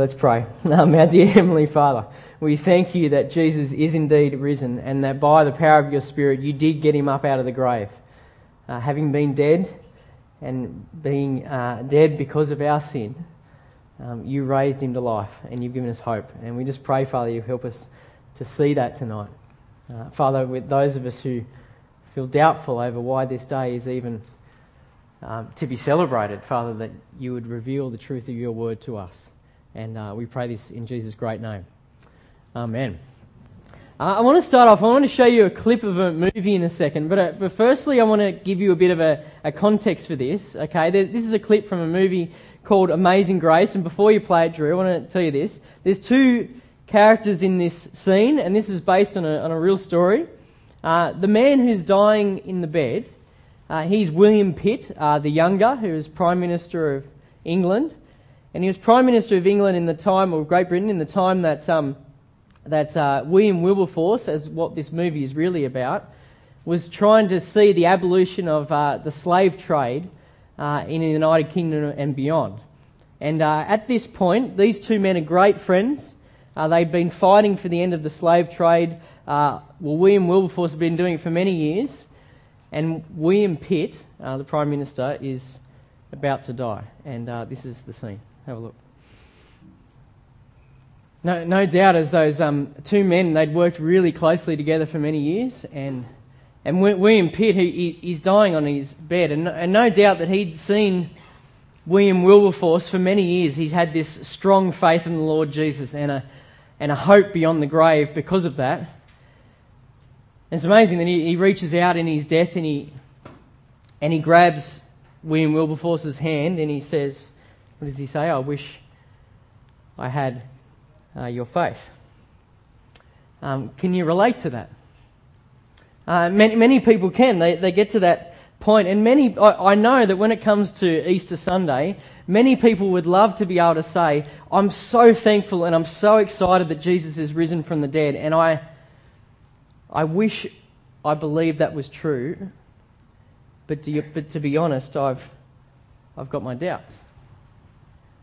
Let's pray. Um, our dear Heavenly Father, we thank you that Jesus is indeed risen and that by the power of your Spirit you did get him up out of the grave. Uh, having been dead and being uh, dead because of our sin, um, you raised him to life and you've given us hope. And we just pray, Father, you help us to see that tonight. Uh, Father, with those of us who feel doubtful over why this day is even um, to be celebrated, Father, that you would reveal the truth of your word to us. And uh, we pray this in Jesus' great name. Amen. Uh, I want to start off, I want to show you a clip of a movie in a second, but, uh, but firstly, I want to give you a bit of a, a context for this. Okay, there, this is a clip from a movie called Amazing Grace, and before you play it, Drew, I want to tell you this. There's two characters in this scene, and this is based on a, on a real story. Uh, the man who's dying in the bed, uh, he's William Pitt, uh, the younger, who is Prime Minister of England. And he was Prime Minister of England in the time, of Great Britain, in the time that, um, that uh, William Wilberforce, as what this movie is really about, was trying to see the abolition of uh, the slave trade uh, in the United Kingdom and beyond. And uh, at this point, these two men are great friends. Uh, they've been fighting for the end of the slave trade. Uh, well, William Wilberforce has been doing it for many years. And William Pitt, the Prime Minister, is about to die. And this is the scene. Have a look. No, no doubt, as those um, two men, they'd worked really closely together for many years, and and William Pitt, he, he's dying on his bed, and, and no doubt that he'd seen William Wilberforce for many years. He'd had this strong faith in the Lord Jesus and a and a hope beyond the grave because of that. And it's amazing that he, he reaches out in his death and he and he grabs William Wilberforce's hand and he says, what does he say? I wish I had uh, your faith. Um, can you relate to that? Uh, many, many, people can. They, they get to that point, and many. I, I know that when it comes to Easter Sunday, many people would love to be able to say, "I'm so thankful and I'm so excited that Jesus is risen from the dead," and I, I wish I believed that was true. But, you, but to be honest, I've, I've got my doubts.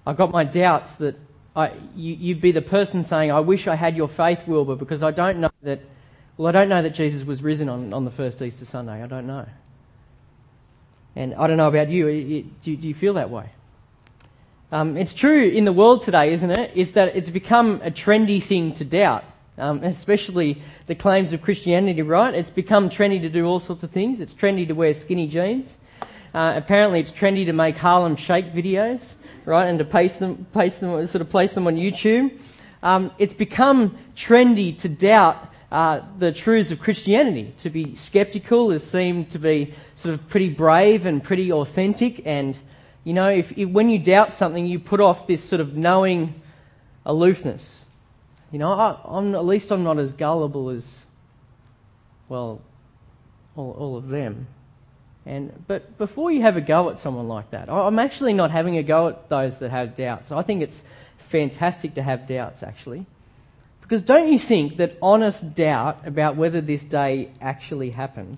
I've got my doubts that I, you, would be the person saying, I wish I had your faith, Wilbur, because I don't know that, well, I don't know that Jesus was risen on, on the first Easter Sunday. I don't know. And I don't know about you. Do, do you feel that way? Um, it's true in the world today, isn't it? Is that it's become a trendy thing to doubt, um, especially the claims of Christianity, right? It's become trendy to do all sorts of things. It's trendy to wear skinny jeans. Uh, apparently, it's trendy to make Harlem Shake videos right, and to paste them, paste them, sort of place them on YouTube. Um, it's become trendy to doubt uh, the truths of Christianity. To be skeptical is seemed to be sort of pretty brave and pretty authentic. And you know, if, if when you doubt something, you put off this sort of knowing aloofness. You know, I, am at least I'm not as gullible as well all, all of them. And, but before you have a go at someone like that, I'm actually not having a go at those that have doubts. I think it's fantastic to have doubts, actually. Because don't you think that honest doubt about whether this day actually happened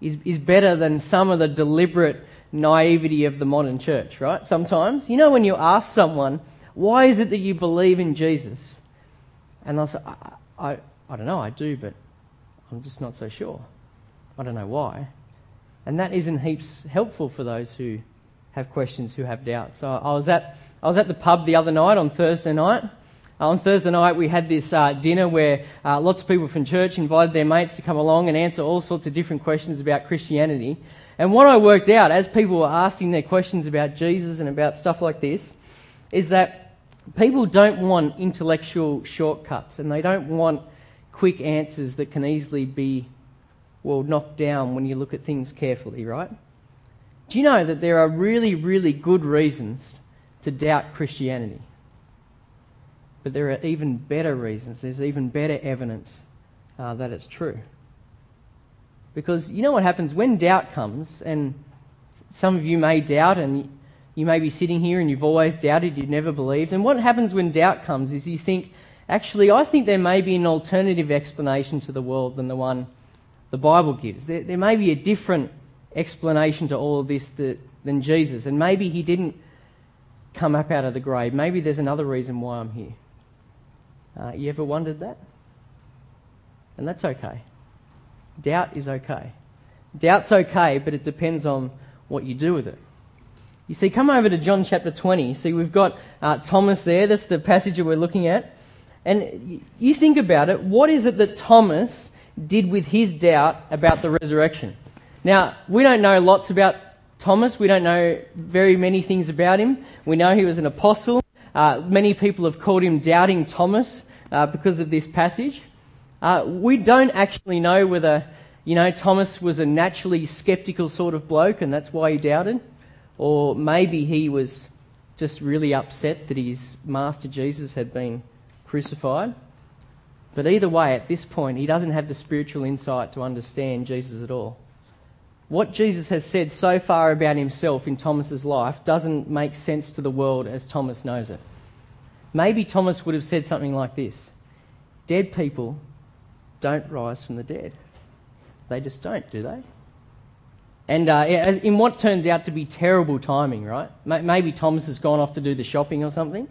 is, is better than some of the deliberate naivety of the modern church, right? Sometimes. You know, when you ask someone, why is it that you believe in Jesus? And they'll say, I, I, I don't know, I do, but I'm just not so sure. I don't know why. And that isn't heaps helpful for those who have questions, who have doubts. So I was at, I was at the pub the other night on Thursday night. Uh, on Thursday night, we had this uh, dinner where uh, lots of people from church invited their mates to come along and answer all sorts of different questions about Christianity. And what I worked out as people were asking their questions about Jesus and about stuff like this is that people don't want intellectual shortcuts and they don't want quick answers that can easily be well knocked down when you look at things carefully, right? Do you know that there are really, really good reasons to doubt Christianity? But there are even better reasons, there's even better evidence uh, that it's true. Because you know what happens when doubt comes, and some of you may doubt, and you may be sitting here and you've always doubted, you've never believed. And what happens when doubt comes is you think, actually, I think there may be an alternative explanation to the world than the one the Bible gives. There, there may be a different explanation to all of this that, than Jesus, and maybe he didn't come up out of the grave. Maybe there's another reason why I'm here. Uh, you ever wondered that? And that's okay. Doubt is okay. Doubt's okay, but it depends on what you do with it. You see, come over to John chapter 20. See, we've got uh, Thomas there. That's the passage that we're looking at. And you think about it. What is it that Thomas did with his doubt about the resurrection? Now, we don't know lots about Thomas. We don't know very many things about him. We know he was an apostle. Uh, many people have called him Doubting Thomas uh, because of this passage. Uh, we don't actually know whether, you know, Thomas was a naturally skeptical sort of bloke and that's why he doubted. Or maybe he was just really upset that his master Jesus had been crucified. But either way, at this point, he doesn't have the spiritual insight to understand Jesus at all. What Jesus has said so far about himself in Thomas's life doesn't make sense to the world as Thomas knows it. Maybe Thomas would have said something like this Dead people don't rise from the dead. They just don't, do they? And uh, in what turns out to be terrible timing, right? Maybe Thomas has gone off to do the shopping or something,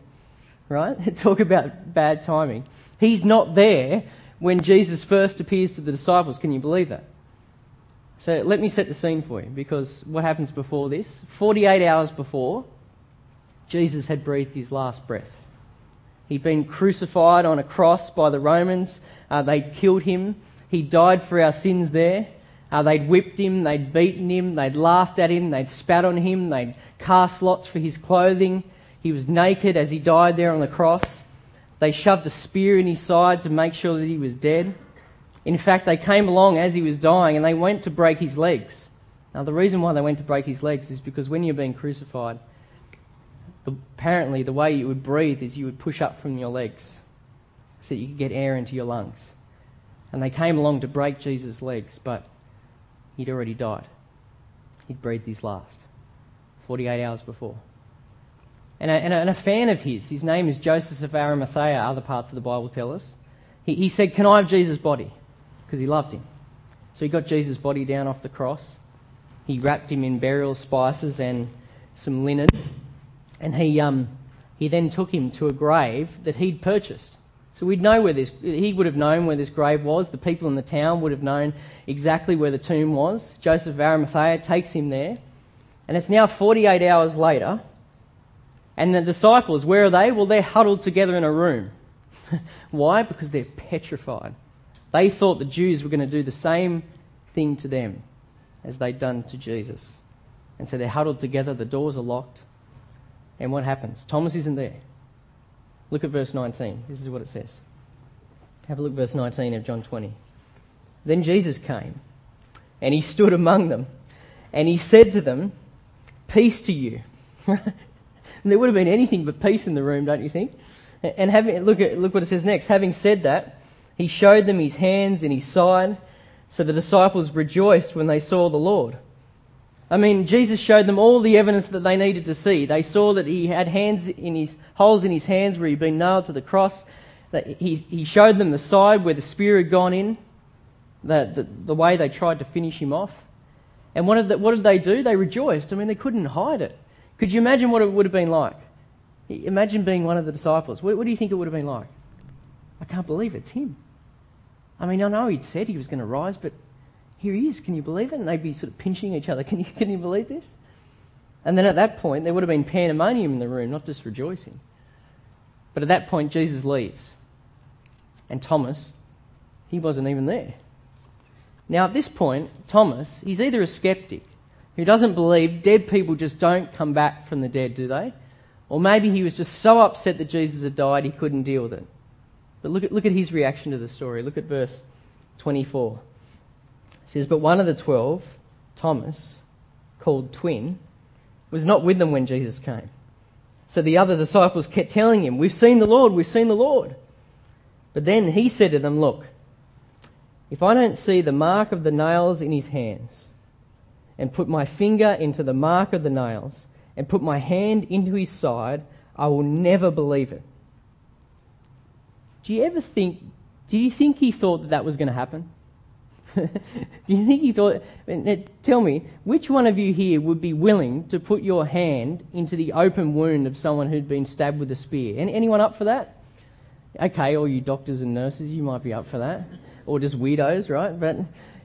right? Talk about bad timing. He's not there when Jesus first appears to the disciples. Can you believe that? So let me set the scene for you because what happens before this? 48 hours before, Jesus had breathed his last breath. He'd been crucified on a cross by the Romans. Uh, they'd killed him. He died for our sins there. Uh, they'd whipped him, they'd beaten him, they'd laughed at him, they'd spat on him, they'd cast lots for his clothing. He was naked as he died there on the cross. They shoved a spear in his side to make sure that he was dead. In fact, they came along as he was dying and they went to break his legs. Now, the reason why they went to break his legs is because when you're being crucified, apparently the way you would breathe is you would push up from your legs so that you could get air into your lungs. And they came along to break Jesus' legs, but he'd already died. He'd breathed his last 48 hours before. And a, and, a, and a, fan of his, his name is Joseph of Arimathea, other parts of the Bible tell us. He, he said, Can I have Jesus' body? Because he loved him. So he got Jesus' body down off the cross. He wrapped him in burial spices and some linen. And he, um, he then took him to a grave that he'd purchased. So we'd know where this, he would have known where this grave was. The people in the town would have known exactly where the tomb was. Joseph of Arimathea takes him there. And it's now 48 hours later. And the disciples, where are they? Well, they're huddled together in a room. Why? Because they're petrified. They thought the Jews were going to do the same thing to them as they'd done to Jesus. And so they're huddled together, the doors are locked. And what happens? Thomas isn't there. Look at verse 19. This is what it says. Have a look verse 19 of John 20. Then Jesus came, and he stood among them, and he said to them, Peace to you. there would have been anything but peace in the room, don't you think? And having, look, at, look what it says next. Having said that, he showed them his hands and his side, so the disciples rejoiced when they saw the Lord. I mean, Jesus showed them all the evidence that they needed to see. They saw that he had hands in his holes in his hands where he'd been nailed to the cross. That he, he showed them the side where the spear had gone in, the, the, the way they tried to finish him off. And what did, the, what did they do? They rejoiced. I mean, they couldn't hide it. Could you imagine what it would have been like? Imagine being one of the disciples. What, what do you think it would have been like? I can't believe it's him. I mean, I know he'd said he was going to rise, but here he is. Can you believe it? And they'd be sort of pinching each other. Can you, can you believe this? And then at that point, there would have been pandemonium in the room, not just rejoicing. But at that point, Jesus leaves. And Thomas, he wasn't even there. Now, at this point, Thomas, he's either a skeptic who doesn't believe dead people just don't come back from the dead, do they? Or maybe he was just so upset that Jesus had died he couldn't deal with it. But look at, look at his reaction to the story. Look at verse 24. It says, But one of the twelve, Thomas, called Twin, was not with them when Jesus came. So the other disciples kept telling him, We've seen the Lord, we've seen the Lord. But then he said to them, Look, if I don't see the mark of the nails in his hands, and put my finger into the mark of the nails, and put my hand into his side, I will never believe it. Do you ever think, do you think he thought that that was going to happen? Do you think he thought, tell me, which one of you here would be willing to put your hand into the open wound of someone who'd been stabbed with a spear? Anyone up for that? Okay, all you doctors and nurses, you might be up for that. Or just weirdos, right? But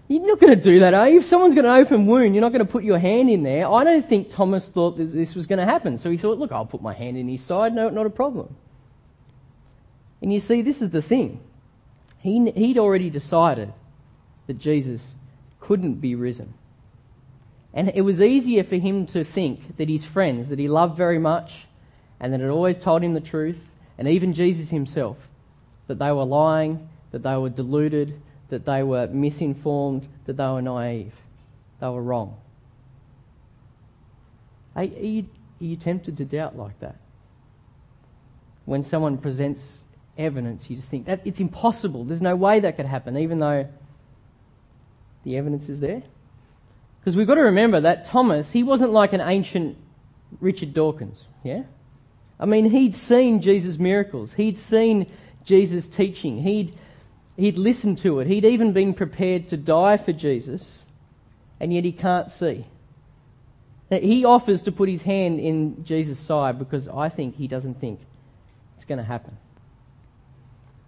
you're not going to do that, are you? If someone's got an open wound, you're not going to put your hand in there. I don't think Thomas thought that this was going to happen. So he thought, look, I'll put my hand in his side, no, not a problem. And you see, this is the thing. He, he'd already decided that Jesus couldn't be risen. And it was easier for him to think that his friends, that he loved very much, and that had always told him the truth, and even Jesus himself, that they were lying, that they were deluded, that they were misinformed, that they were naive. They were wrong. Are, you, are you tempted to doubt like that? When someone presents evidence, you just think that it's impossible. There's no way that could happen, even though the evidence is there. Because we've got to remember that Thomas, he wasn't like an ancient Richard Dawkins, yeah? I mean, he'd seen Jesus' miracles, he'd seen Jesus' teaching, he'd, he'd listened to it, he'd even been prepared to die for Jesus, and yet he can't see. He offers to put his hand in Jesus' side because I think he doesn't think it's going to happen.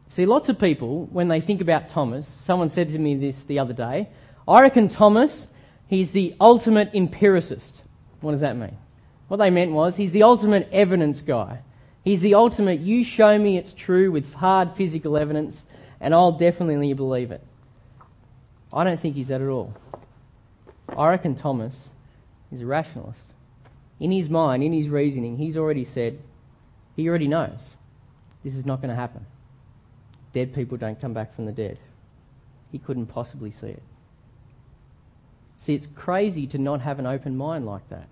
See, lots of people, when they think about Thomas, someone said to me this the other day, I reckon Thomas, he's the ultimate empiricist. What does that mean? What they meant was he's the ultimate evidence guy. He's the ultimate, you show me it's true with hard physical evidence, and I'll definitely believe it. I don't think he's that at all. I reckon Thomas is a rationalist. In his mind, in his reasoning, he's already said, he already knows this is not going to happen dead people don't come back from the dead. He couldn't possibly see it. See, it's crazy to not have an open mind like that.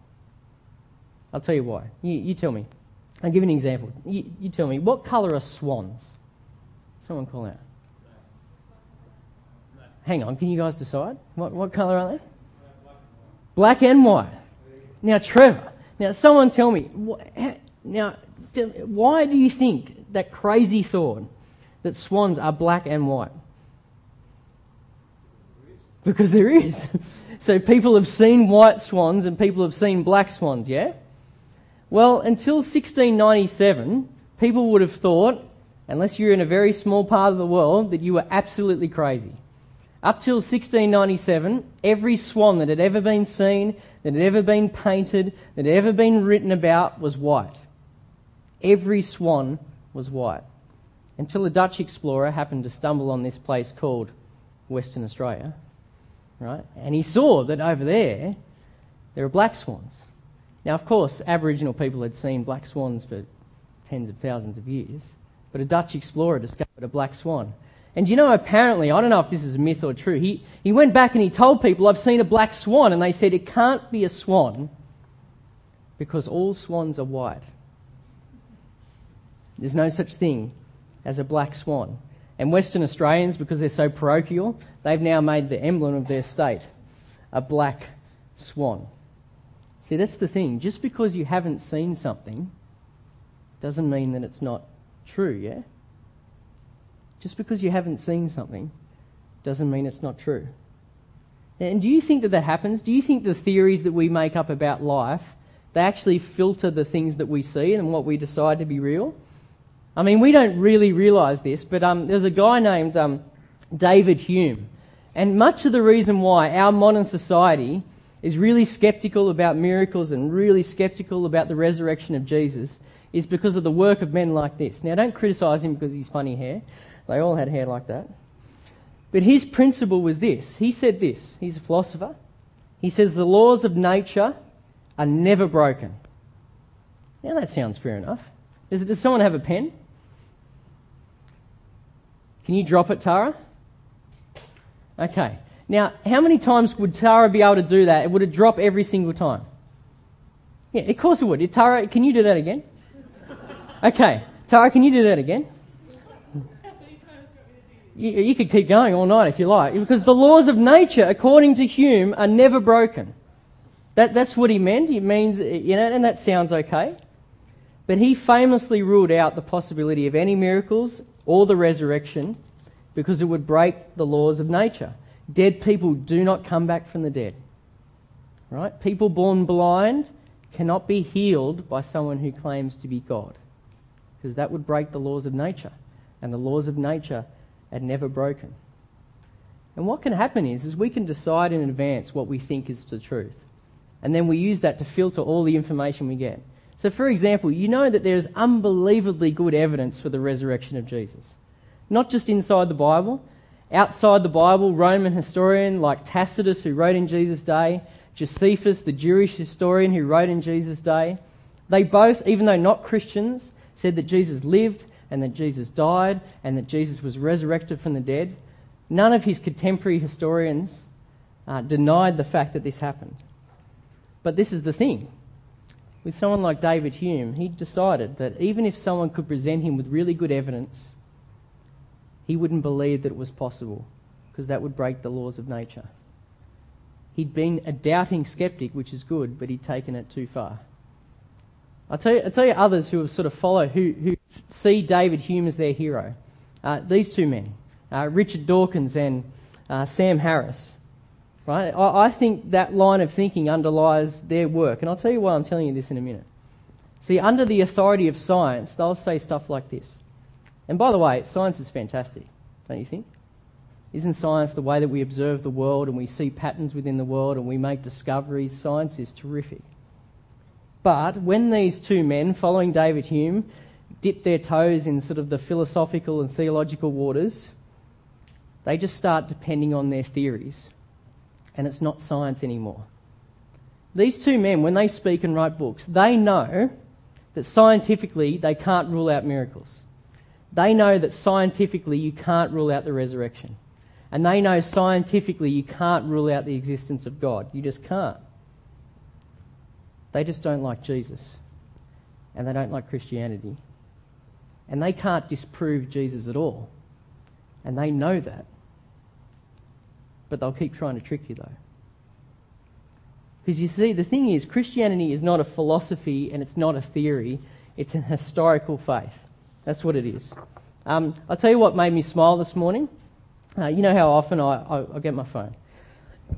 I'll tell you why. You, you tell me. I'll give you an example. You, you tell me, what colour are swans? Someone call out. Hang on, can you guys decide? What, what colour are they? Black and white. Now, Trevor, now someone tell me, now, why do you think that crazy thought that swans are black and white? Because there is. so people have seen white swans and people have seen black swans, yeah? Well, until 1697, people would have thought, unless you're in a very small part of the world, that you were absolutely crazy. Up till 1697, every swan that had ever been seen, that had ever been painted, that had ever been written about was white. Every swan was white until a Dutch explorer happened to stumble on this place called Western Australia, right? And he saw that over there there are black swans. Now, of course, Aboriginal people had seen black swans for tens of thousands of years, but a Dutch explorer discovered a black swan. And you know, apparently, I don't know if this is a myth or true, he, he went back and he told people, I've seen a black swan, and they said, it can't be a swan because all swans are white. There's no such thing as a black swan. And Western Australians, because they're so parochial, they've now made the emblem of their state a black swan. See, that's the thing. Just because you haven't seen something doesn't mean that it's not true, yeah? Just because you haven't seen something doesn't mean it's not true. And do you think that that happens? Do you think the theories that we make up about life, they actually filter the things that we see and what we decide to be real? I mean, we don't really realise this, but um, there's a guy named um, David Hume. And much of the reason why our modern society is really skeptical about miracles and really skeptical about the resurrection of Jesus is because of the work of men like this. Now, don't criticise him because he's funny hair. They all had hair like that. But his principle was this. He said this. He's a philosopher. He says the laws of nature are never broken. Now, that sounds fair enough. Does, does someone have a pen? Can you drop it, Tara? Okay. Now, how many times would Tara be able to do that? Would it drop every single time? Yeah, of course it would. Tara, can you do that again? Okay. Tara, can you do that again? You, you could keep going all night if you like, because the laws of nature, according to Hume, are never broken. That, that's what he meant. He means, you know, and that sounds okay. But he famously ruled out the possibility of any miracles or the resurrection because it would break the laws of nature. dead people do not come back from the dead. Right? People born blind cannot be healed by someone who claims to be God, because that would break the laws of nature, and the laws of nature are never broken. And what can happen is, is we can decide in advance what we think is the truth. And then we use that to filter all the information we get. So, for example, you know that there is unbelievably good evidence for the resurrection of Jesus. Not just inside the Bible, outside the Bible, Roman historian like Tacitus, who wrote in Jesus' day, Josephus, the Jewish historian who wrote in Jesus' day, they both, even though not Christians, said that Jesus lived and that Jesus died and that Jesus was resurrected from the dead. None of his contemporary historians uh, denied the fact that this happened. But this is the thing. With someone like David Hume, he decided that even if someone could present him with really good evidence, he wouldn't believe that it was possible because that would break the laws of nature. He'd been a doubting skeptic, which is good, but he'd taken it too far. I'll tell you, I'll tell you others who have sort of follow, who, who see David Hume as their hero. Uh, these two men, uh, Richard Dawkins and uh, Sam Harris. Right? I, I think that line of thinking underlies their work, and I'll tell you why I'm telling you this in a minute. See, under the authority of science, they'll say stuff like this. And by the way, science is fantastic, don't you think? Isn't science the way that we observe the world and we see patterns within the world and we make discoveries? Science is terrific. But when these two men, following David Hume, dip their toes in sort of the philosophical and theological waters, they just start depending on their theories. And it's not science anymore. These two men, when they speak and write books, they know that scientifically they can't rule out miracles. They know that scientifically you can't rule out the resurrection. And they know scientifically you can't rule out the existence of God. You just can't. They just don't like Jesus. And they don't like Christianity. And they can't disprove Jesus at all. And they know that. But they'll keep trying to trick you, though. Because you see, the thing is, Christianity is not a philosophy and it's not a theory, it's an historical faith. That's what it is. Um, I'll tell you what made me smile this morning. Uh, you know how often I, I, I, get my phone.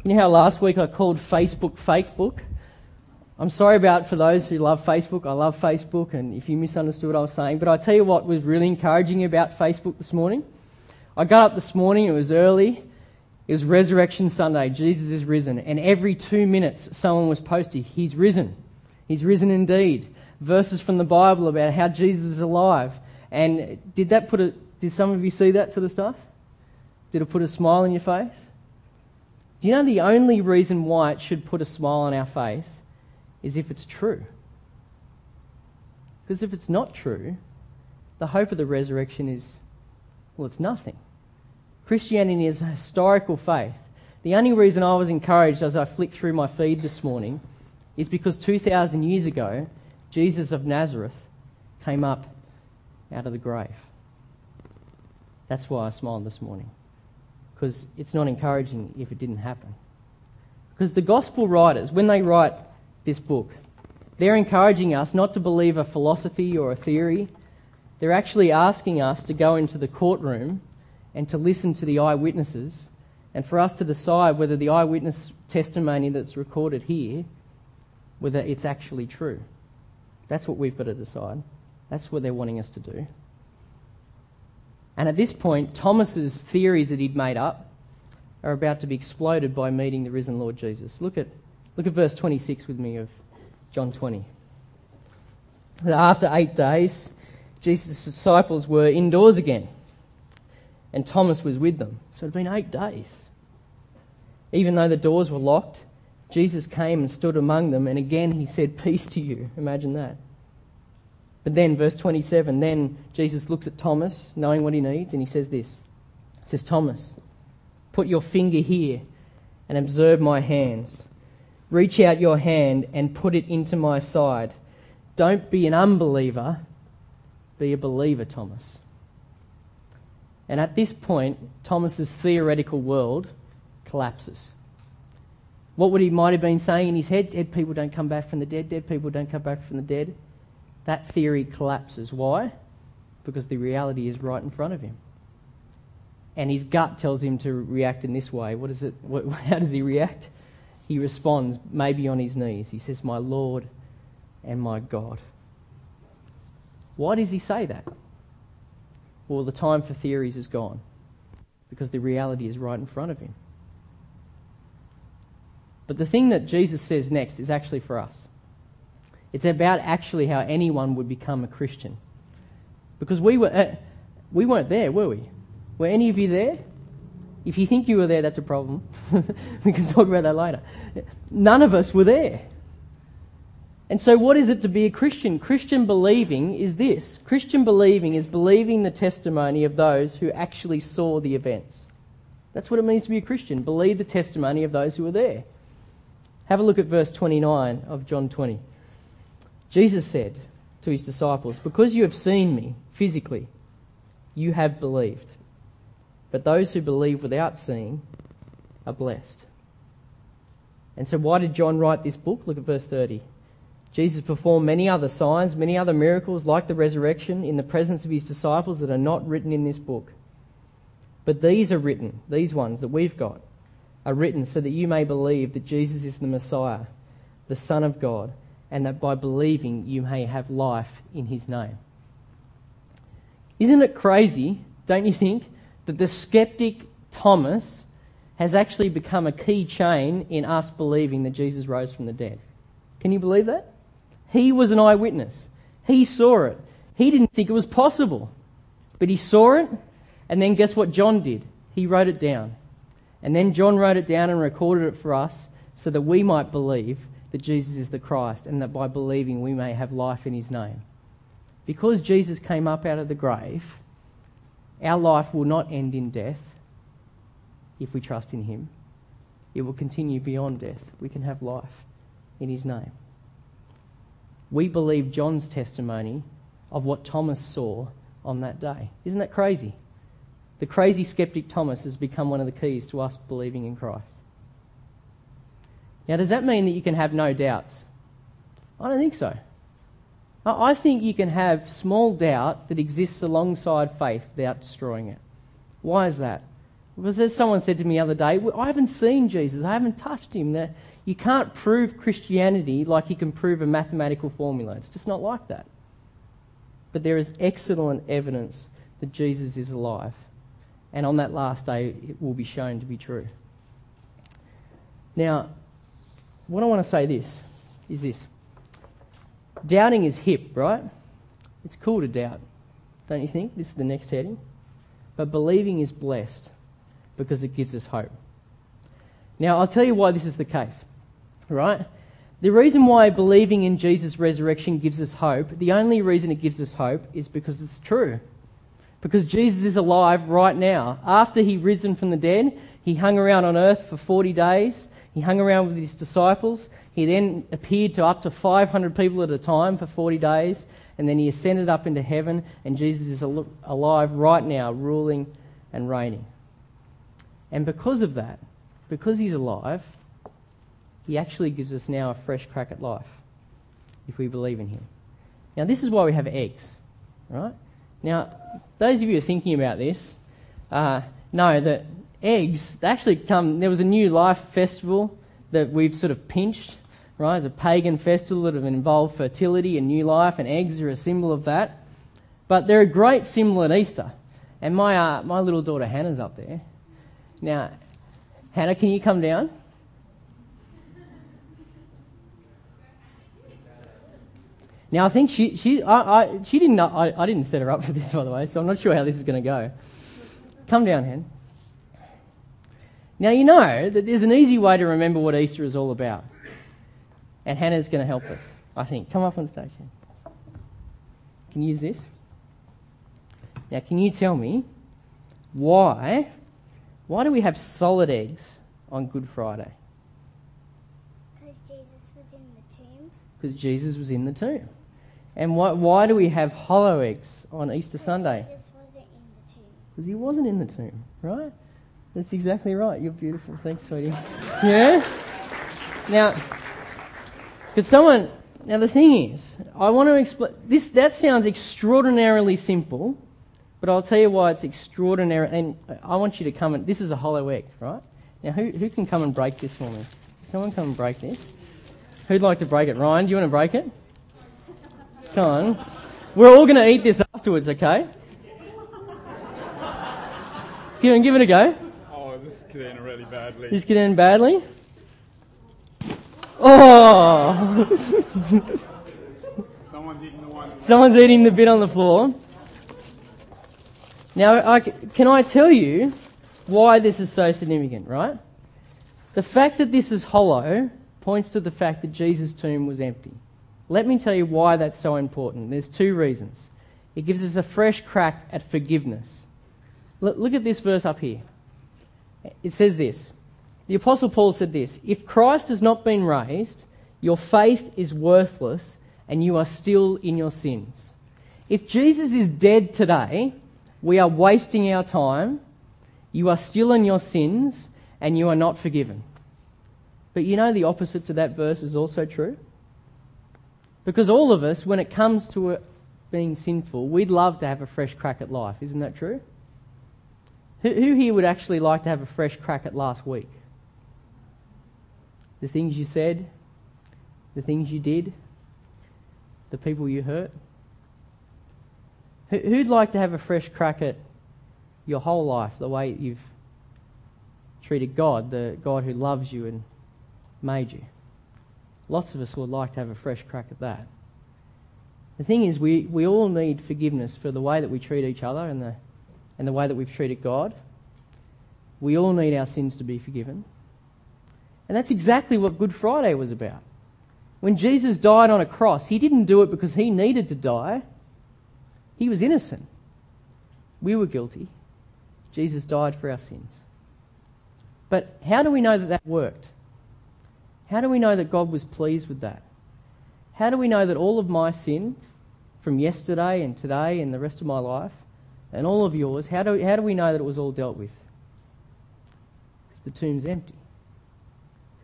You know how last week I called Facebook fake book? I'm sorry about for those who love Facebook. I love Facebook, and if you misunderstood what I was saying, but I tell you what was really encouraging about Facebook this morning. I got up this morning, it was early, it was Resurrection Sunday, Jesus is risen, and every two minutes someone was posting, He's risen. He's risen indeed. Verses from the Bible about how Jesus is alive. And did that put a, did some of you see that sort of stuff? Did it put a smile on your face? Do you know the only reason why it should put a smile on our face is if it's true? Because if it's not true, the hope of the resurrection is, well, it's nothing. Christianity is a historical faith. The only reason I was encouraged as I flicked through my feed this morning is because 2,000 years ago, Jesus of Nazareth came up out of the grave. That's why I smiled this morning. Because it's not encouraging if it didn't happen. Because the gospel writers, when they write this book, they're encouraging us not to believe a philosophy or a theory. They're actually asking us to go into the courtroom and to listen to the eyewitnesses and for us to decide whether the eyewitness testimony that's recorded here, whether it's actually true. That's what we've got to decide. That's what they're wanting us to do. And at this point, Thomas's theories that he'd made up are about to be exploded by meeting the risen Lord Jesus. Look at, look at verse 26 with me of John 20. After eight days, Jesus' disciples were indoors again, and Thomas was with them. So it had been eight days. Even though the doors were locked, Jesus came and stood among them, and again he said, Peace to you. Imagine that. But then, verse 27, then Jesus looks at Thomas, knowing what he needs, and he says this. He says, Thomas, put your finger here and observe my hands. Reach out your hand and put it into my side. Don't be an unbeliever, be a believer, Thomas. And at this point, Thomas's theoretical world collapses. What would he might have been saying in his head? Dead people don't come back from the dead, dead people don't come back from the dead that theory collapses. Why? Because the reality is right in front of him. and his gut tells him to react in this way. What is it? What, how does he react? He responds, maybe on his knees. He says, My Lord and my God. Why does he say that? Well, the time for theories is gone because the reality is right in front of him. But the thing that Jesus says next is actually for us. It's about actually how anyone would become a Christian. Because we, were, uh, we weren't there, were we? Were any of you there? If you think you were there, that's a problem. we can talk about that later. None of us were there. And so, what is it to be a Christian? Christian believing is this Christian believing is believing the testimony of those who actually saw the events. That's what it means to be a Christian. Believe the testimony of those who were there. Have a look at verse 29 of John 20. Jesus said to his disciples, Because you have seen me physically, you have believed. But those who believe without seeing are blessed. And so, why did John write this book? Look at verse 30. Jesus performed many other signs, many other miracles like the resurrection in the presence of his disciples that are not written in this book. But these are written, these ones that we've got, are written so that you may believe that Jesus is the Messiah, the Son of God, and that by believing you may have life in his name. Isn't it crazy, don't you think, that the skeptic Thomas has actually become a key chain in us believing that Jesus rose from the dead? Can you believe that? He was an eyewitness. He saw it. He didn't think it was possible. But he saw it, and then guess what John did? He wrote it down. And then John wrote it down and recorded it for us so that we might believe that Jesus is the Christ and that by believing we may have life in his name. Because Jesus came up out of the grave, our life will not end in death if we trust in him. It will continue beyond death. We can have life in his name we believe John's testimony of what Thomas saw on that day. Isn't that crazy? The crazy skeptic Thomas has become one of the keys to us believing in Christ. Now, does that mean that you can have no doubts? I don't think so. I think you can have small doubt that exists alongside faith without destroying it. Why is that? Because as someone said to me the other day, I haven't seen Jesus, I haven't touched him. You can't prove Christianity like you can prove a mathematical formula. It's just not like that. But there is excellent evidence that Jesus is alive. And on that last day, it will be shown to be true. Now, what I want to say this is this. Doubting is hip, right? It's cool to doubt, don't you think? This is the next heading. But believing is blessed because it gives us hope. Now, I'll tell you why this is the case right? The reason why believing in Jesus' resurrection gives us hope, the only reason it gives us hope is because it's true. Because Jesus is alive right now. After he risen from the dead, he hung around on earth for 40 days. He hung around with his disciples. He then appeared to up to 500 people at a time for 40 days. And then he ascended up into heaven, and Jesus is alive right now, ruling and reigning. And because of that, because he's alive, he actually gives us now a fresh crack at life if we believe in Him. Now, this is why we have eggs, right? Now, those of you who are thinking about this uh, know that eggs, actually come, there was a new life festival that we've sort of pinched, right? It's a pagan festival that have involved fertility and new life, and eggs are a symbol of that. But they're a great symbol at Easter. And my, uh, my little daughter Hannah's up there. Now, Hannah, can you come down? Now I think she she I, I she didn't I, I didn't set her up for this by the way, so I'm not sure how this is going to go. Come down, Hen. Now you know that there's an easy way to remember what Easter is all about, and Hannah's going to help us. I think. Come up on stage. Can you use this? Now, can you tell me why why do we have solid eggs on Good Friday? Because Jesus was in the tomb. Because Jesus was in the tomb. And why, why do we have hollow eggs on Easter Sunday? Because Jesus wasn't in the tomb. Because he wasn't in the tomb, right? That's exactly right. You're beautiful. Thanks, sweetie. yeah? Now, could someone. Now, the thing is, I want to explain. This, that sounds extraordinarily simple, But I'll tell you why it's extraordinary. And I want you to come and. This is a hollow egg, right? Now, who, who can come and break this for me? Someone come and break this. Who'd like to break it? Ryan, do you want to break it? Come on. We're all going to eat this afterwards, okay? Give, give it a go. Oh, this is getting really badly. Get in badly. Oh! Someone's eating the one. Someone's eating the bit on the floor. Now, I, can I tell you why this is so significant, right? The fact that this is hollow points to the fact that Jesus' tomb was empty. Let me tell you why that's so important. There's two reasons. It gives us a fresh crack at forgiveness. Look, look at this verse up here. It says this. The Apostle Paul said this If Christ has not been raised, your faith is worthless and you are still in your sins. If Jesus is dead today, we are wasting our time, you are still in your sins, and you are not forgiven. But you know the opposite to that verse is also true? Because all of us, when it comes to being sinful, we'd love to have a fresh crack at life. Isn't that true? Who, who here would actually like to have a fresh crack at last week? The things you said, the things you did, the people you hurt? Who'd like to have a fresh crack at your whole life, the way you've treated God, the God who loves you and made you? Lots of us would like to have a fresh crack at that. The thing is, we, we all need forgiveness for the way that we treat each other and the, and the way that we've treated God. We all need our sins to be forgiven. And that's exactly what Good Friday was about. When Jesus died on a cross, he didn't do it because he needed to die. He was innocent. We were guilty. Jesus died for our sins. But how do we know that that worked? How do we know that God was pleased with that? How do we know that all of my sin from yesterday and today and the rest of my life and all of yours, how do, how do we know that it was all dealt with? Because the tomb's empty.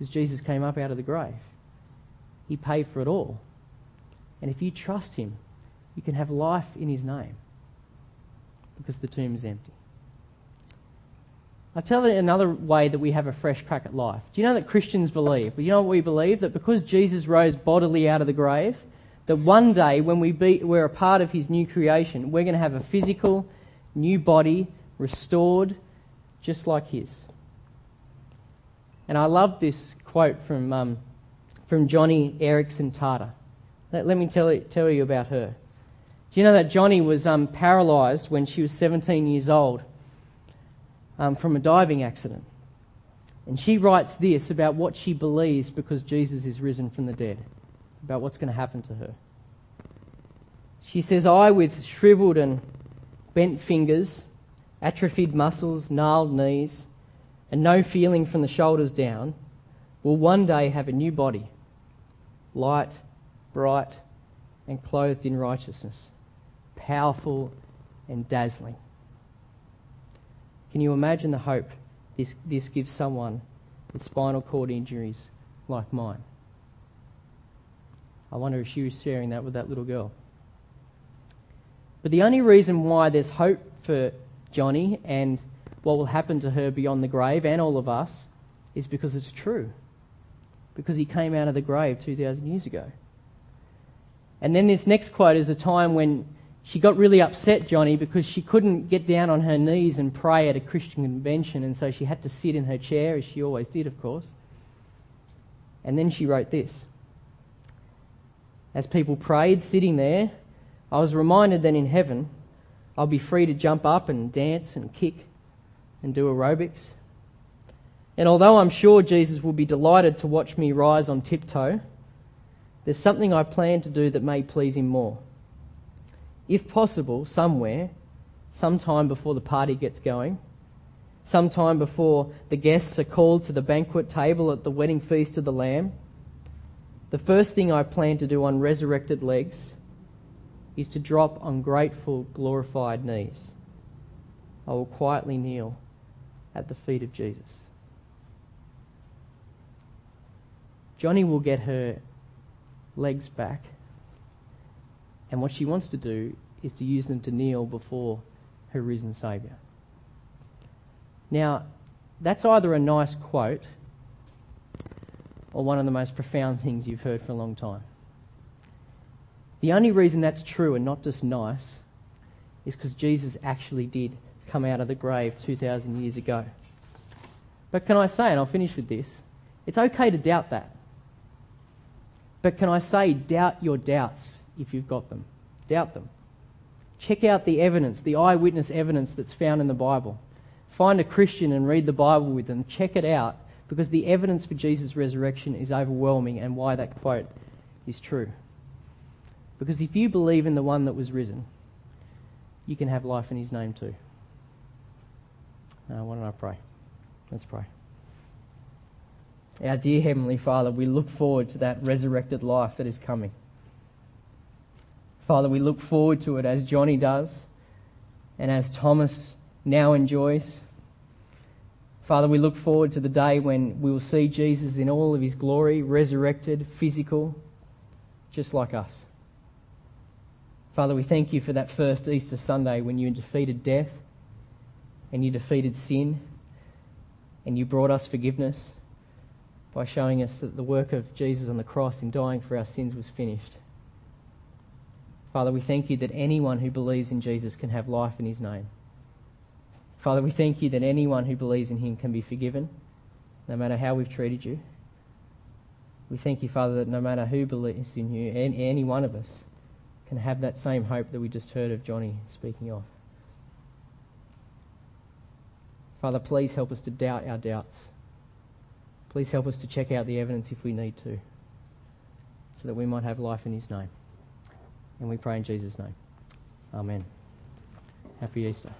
Because Jesus came up out of the grave. He paid for it all. And if you trust Him, you can have life in his name because the tomb is empty. I'll tell you another way that we have a fresh crack at life. Do you know that Christians believe? You know what we believe? That because Jesus rose bodily out of the grave, that one day when we be, we're a part of his new creation, we're going to have a physical, new body, restored, just like his. And I love this quote from, um, from Joni Eareckson Tada. Let, let me tell you, tell you about her. Do you know that Joni was um, paralysed when she was 17 years old um, from a diving accident? And she writes this about what she believes because Jesus is risen from the dead, about what's going to happen to her. She says, I, with shriveled and bent fingers, atrophied muscles, gnarled knees, and no feeling from the shoulders down, will one day have a new body, light, bright, and clothed in righteousness powerful and dazzling. Can you imagine the hope this, this gives someone with spinal cord injuries like mine? I wonder if she was sharing that with that little girl. But the only reason why there's hope for Joni and what will happen to her beyond the grave and all of us is because it's true. Because he came out of the grave 2,000 years ago. And then this next quote is a time when she got really upset, Joni, because she couldn't get down on her knees and pray at a Christian convention, and so she had to sit in her chair, as she always did, of course. And then she wrote this. As people prayed, sitting there, I was reminded that in heaven I'll be free to jump up and dance and kick and do aerobics. And although I'm sure Jesus will be delighted to watch me rise on tiptoe, there's something I plan to do that may please him more if possible, somewhere, sometime before the party gets going, sometime before the guests are called to the banquet table at the wedding feast of the Lamb, the first thing I plan to do on resurrected legs is to drop on grateful, glorified knees. I will quietly kneel at the feet of Jesus. Joni will get her legs back and what she wants to do is to use them to kneel before her risen Saviour. Now, that's either a nice quote or one of the most profound things you've heard for a long time. The only reason that's true and not just nice is because Jesus actually did come out of the grave 2,000 years ago. But can I say, and I'll finish with this, it's okay to doubt that. But can I say, doubt your doubts if you've got them. Doubt them. Check out the evidence, the eyewitness evidence that's found in the Bible. Find a Christian and read the Bible with them. Check it out because the evidence for Jesus' resurrection is overwhelming and why that quote is true. Because if you believe in the one that was risen, you can have life in his name too. Uh, why don't I pray? Let's pray. Our dear Heavenly Father, we look forward to that resurrected life that is coming. Father, we look forward to it as Joni does and as Thomas now enjoys. Father, we look forward to the day when we will see Jesus in all of his glory, resurrected, physical, just like us. Father, we thank you for that first Easter Sunday when you defeated death and you defeated sin and you brought us forgiveness by showing us that the work of Jesus on the cross in dying for our sins was finished. Father, we thank you that anyone who believes in Jesus can have life in his name. Father, we thank you that anyone who believes in him can be forgiven, no matter how we've treated you. We thank you, Father, that no matter who believes in you, any one of us can have that same hope that we just heard of Joni speaking of. Father, please help us to doubt our doubts. Please help us to check out the evidence if we need to, so that we might have life in His name. And we pray in Jesus' name. Amen. Happy Easter.